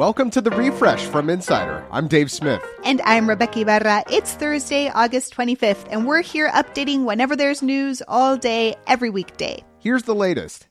Welcome to the refresh from Insider. I'm Dave Smith. And I'm Rebeca Ibarra. It's Thursday, August 25th, and we're here updating whenever there's news all day, every weekday. Here's the latest.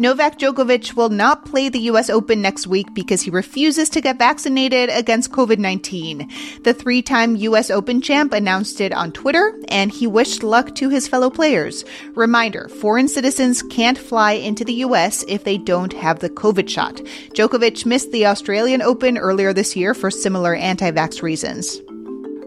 Novak Djokovic will not play the US Open next week because he refuses to get vaccinated against COVID 19. The three time US Open champ announced it on Twitter and he wished luck to his fellow players. Reminder foreign citizens can't fly into the US if they don't have the COVID shot. Djokovic missed the Australian Open earlier this year for similar anti vax reasons.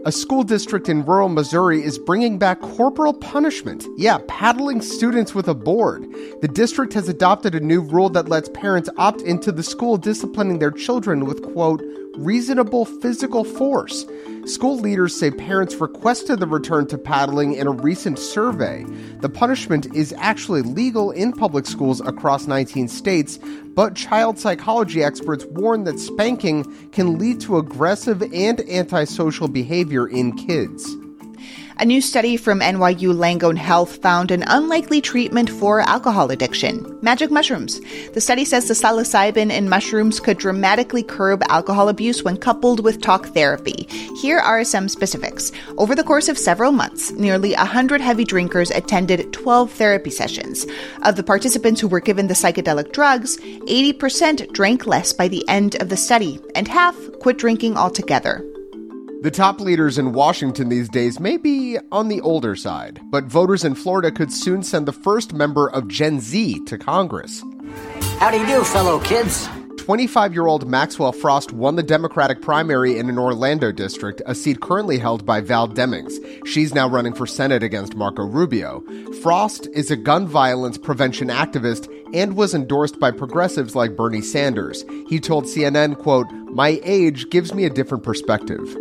A school district in rural Missouri is bringing back corporal punishment. Yeah, paddling students with a board. The district has adopted a new rule that lets parents opt into the school disciplining their children with, quote, reasonable physical force. School leaders say parents requested the return to paddling in a recent survey. The punishment is actually legal in public schools across 19 states, but child psychology experts warn that spanking can lead to aggressive and antisocial behavior in kids. A new study from NYU Langone Health found an unlikely treatment for alcohol addiction magic mushrooms. The study says the psilocybin in mushrooms could dramatically curb alcohol abuse when coupled with talk therapy. Here are some specifics. Over the course of several months, nearly 100 heavy drinkers attended 12 therapy sessions. Of the participants who were given the psychedelic drugs, 80% drank less by the end of the study, and half quit drinking altogether. The top leaders in Washington these days may be on the older side, but voters in Florida could soon send the first member of Gen Z to Congress. How do you do, fellow kids? 25 year old Maxwell Frost won the Democratic primary in an Orlando district, a seat currently held by Val Demings. She's now running for Senate against Marco Rubio. Frost is a gun violence prevention activist and was endorsed by progressives like Bernie Sanders. He told CNN, quote, My age gives me a different perspective.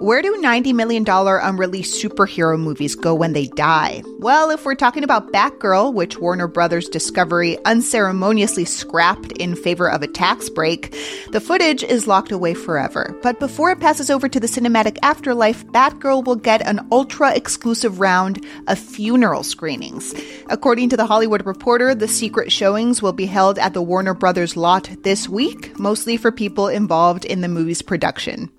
Where do $90 million unreleased superhero movies go when they die? Well, if we're talking about Batgirl, which Warner Brothers Discovery unceremoniously scrapped in favor of a tax break, the footage is locked away forever. But before it passes over to the cinematic afterlife, Batgirl will get an ultra exclusive round of funeral screenings. According to The Hollywood Reporter, the secret showings will be held at the Warner Brothers lot this week, mostly for people involved in the movie's production.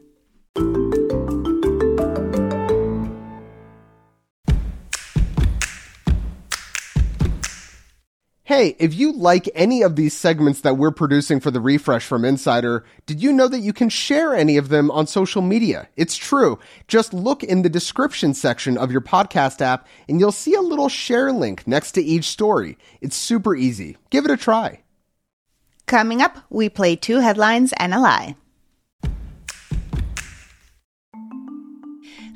Hey, if you like any of these segments that we're producing for the refresh from Insider, did you know that you can share any of them on social media? It's true. Just look in the description section of your podcast app and you'll see a little share link next to each story. It's super easy. Give it a try. Coming up, we play two headlines and a lie.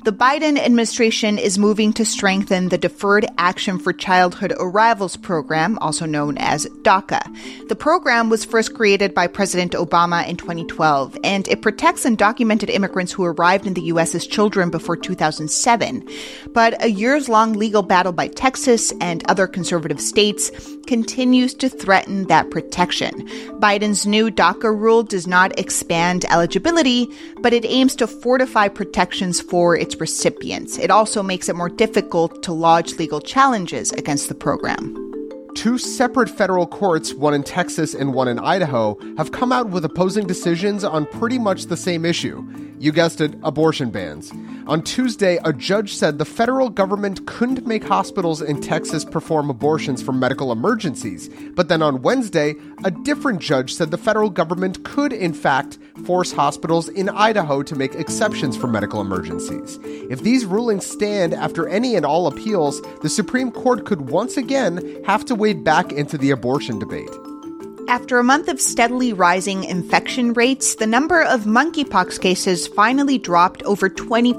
The Biden administration is moving to strengthen the Deferred Action for Childhood Arrivals program, also known as DACA. The program was first created by President Obama in 2012, and it protects undocumented immigrants who arrived in the U.S. as children before 2007. But a years long legal battle by Texas and other conservative states continues to threaten that protection. Biden's new DACA rule does not expand eligibility, but it aims to fortify protections for its recipients. It also makes it more difficult to lodge legal challenges against the program. Two separate federal courts, one in Texas and one in Idaho, have come out with opposing decisions on pretty much the same issue. You guessed it, abortion bans. On Tuesday, a judge said the federal government couldn't make hospitals in Texas perform abortions for medical emergencies. But then on Wednesday, a different judge said the federal government could, in fact, force hospitals in Idaho to make exceptions for medical emergencies. If these rulings stand after any and all appeals, the Supreme Court could once again have to wade back into the abortion debate. After a month of steadily rising infection rates, the number of monkeypox cases finally dropped over 20%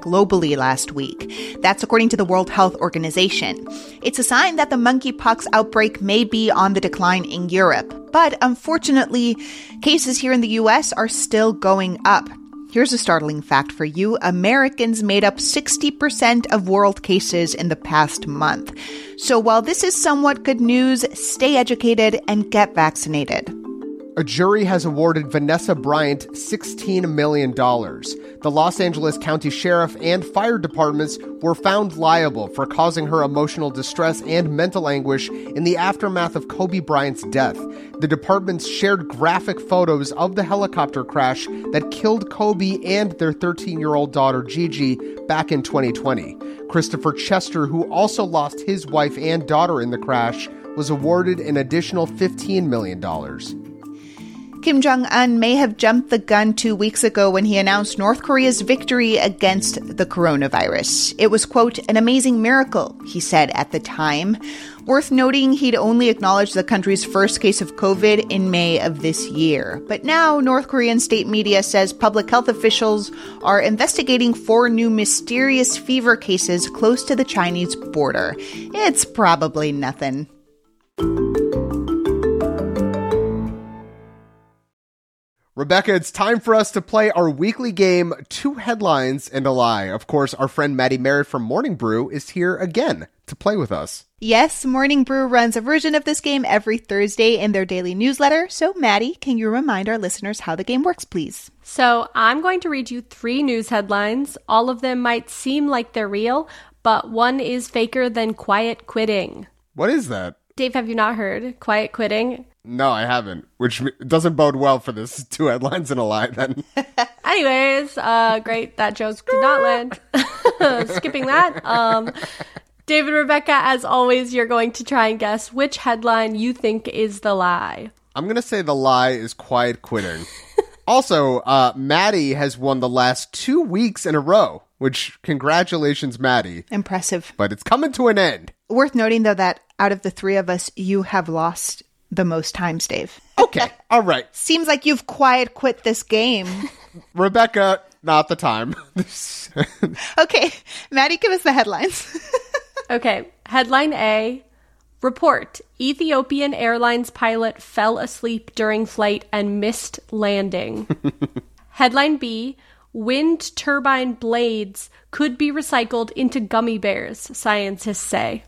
globally last week. That's according to the World Health Organization. It's a sign that the monkeypox outbreak may be on the decline in Europe. But unfortunately, cases here in the US are still going up. Here's a startling fact for you Americans made up 60% of world cases in the past month. So while this is somewhat good news, stay educated and get vaccinated. A jury has awarded Vanessa Bryant $16 million. The Los Angeles County Sheriff and fire departments were found liable for causing her emotional distress and mental anguish in the aftermath of Kobe Bryant's death. The departments shared graphic photos of the helicopter crash that killed Kobe and their 13 year old daughter Gigi back in 2020. Christopher Chester, who also lost his wife and daughter in the crash, was awarded an additional $15 million. Kim Jong un may have jumped the gun two weeks ago when he announced North Korea's victory against the coronavirus. It was, quote, an amazing miracle, he said at the time. Worth noting, he'd only acknowledged the country's first case of COVID in May of this year. But now, North Korean state media says public health officials are investigating four new mysterious fever cases close to the Chinese border. It's probably nothing. Rebeca, it's time for us to play our weekly game, Two Headlines and a Lie. Of course, our friend Maddie Merritt from Morning Brew is here again to play with us. Yes, Morning Brew runs a version of this game every Thursday in their daily newsletter. So, Maddie, can you remind our listeners how the game works, please? So, I'm going to read you three news headlines. All of them might seem like they're real, but one is faker than quiet quitting. What is that? Dave, have you not heard quiet quitting? No, I haven't, which doesn't bode well for this two headlines in a lie then. Anyways, uh, great. That joke did not land. Skipping that. Um, David, Rebeca, as always, you're going to try and guess which headline you think is the lie. I'm going to say the lie is quiet quitting. also, uh, Maddie has won the last two weeks in a row, which congratulations, Maddie. Impressive. But it's coming to an end. Worth noting, though, that out of the three of us, you have lost the most times, Dave. Okay. All right. Seems like you've quiet quit this game. Rebeca, not the time. okay. Maddie, give us the headlines. okay. Headline A Report Ethiopian Airlines pilot fell asleep during flight and missed landing. Headline B Wind turbine blades could be recycled into gummy bears, scientists say.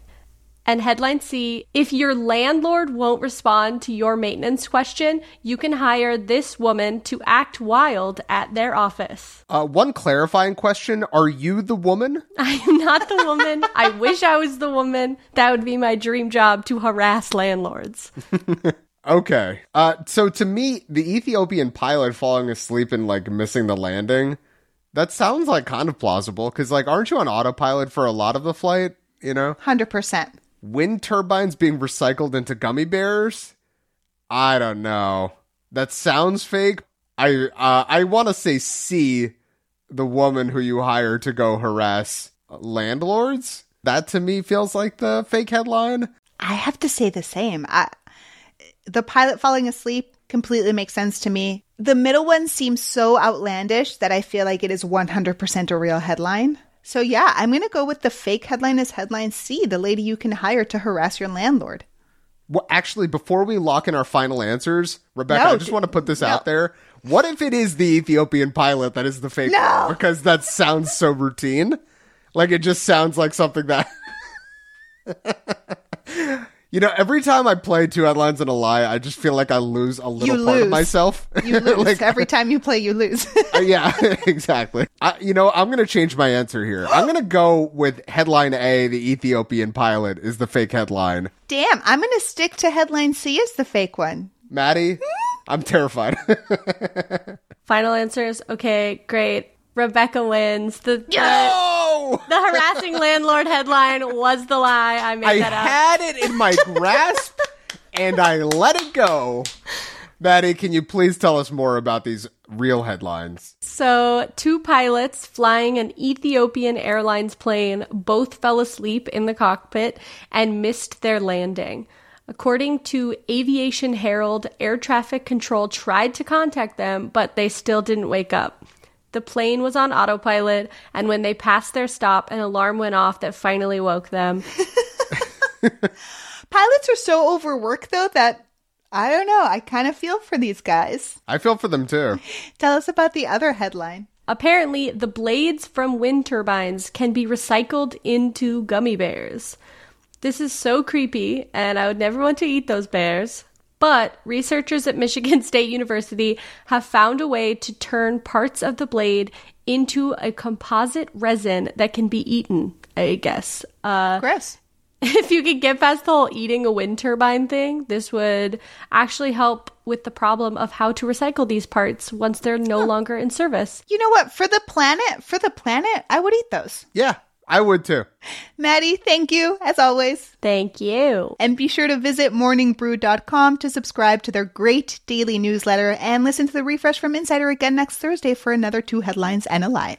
And headline C if your landlord won't respond to your maintenance question, you can hire this woman to act wild at their office. Uh, one clarifying question Are you the woman? I am not the woman. I wish I was the woman. That would be my dream job to harass landlords. okay. Uh, so to me, the Ethiopian pilot falling asleep and like missing the landing. That sounds like kind of plausible because, like, aren't you on autopilot for a lot of the flight? You know, hundred percent wind turbines being recycled into gummy bears? I don't know. That sounds fake. I uh, I want to say C, the woman who you hire to go harass landlords. That to me feels like the fake headline. I have to say the same. I, the pilot falling asleep completely makes sense to me. The middle one seems so outlandish that I feel like it is 100% a real headline. So yeah, I'm going to go with the fake headline as headline C, the lady you can hire to harass your landlord. Well, actually, before we lock in our final answers, Rebeca, no, I just want to put this no. out there. What if it is the Ethiopian pilot that is the fake no. one? Because that sounds so routine. Like it just sounds like something that You know, every time I play two headlines and a lie, I just feel like I lose a little you part lose. of myself. You lose like, every time you play. You lose. uh, yeah, exactly. I, you know, I'm gonna change my answer here. I'm gonna go with headline A: the Ethiopian pilot is the fake headline. Damn, I'm gonna stick to headline C as the fake one. Maddie, I'm terrified. Final answers. Okay, great. Rebeca wins. The no! the harassing landlord headline was the lie. I made I that up. I had it in my grasp and I let it go. Maddie, can you please tell us more about these real headlines? So, two pilots flying an Ethiopian Airlines plane both fell asleep in the cockpit and missed their landing. According to Aviation Herald, air traffic control tried to contact them, but they still didn't wake up. The plane was on autopilot, and when they passed their stop, an alarm went off that finally woke them. Pilots are so overworked, though, that I don't know. I kind of feel for these guys. I feel for them too. Tell us about the other headline. Apparently, the blades from wind turbines can be recycled into gummy bears. This is so creepy, and I would never want to eat those bears. But researchers at Michigan State University have found a way to turn parts of the blade into a composite resin that can be eaten, I guess. Uh, Gross. if you could get past the whole eating a wind turbine thing, this would actually help with the problem of how to recycle these parts once they're no longer in service. You know what? For the planet, for the planet, I would eat those. Yeah, I would too. Maddie, thank you, as always. Thank you. And be sure to visit morningbrew.com to subscribe to their great daily newsletter and listen to the refresh from Insider again next Thursday for another two headlines and a lie.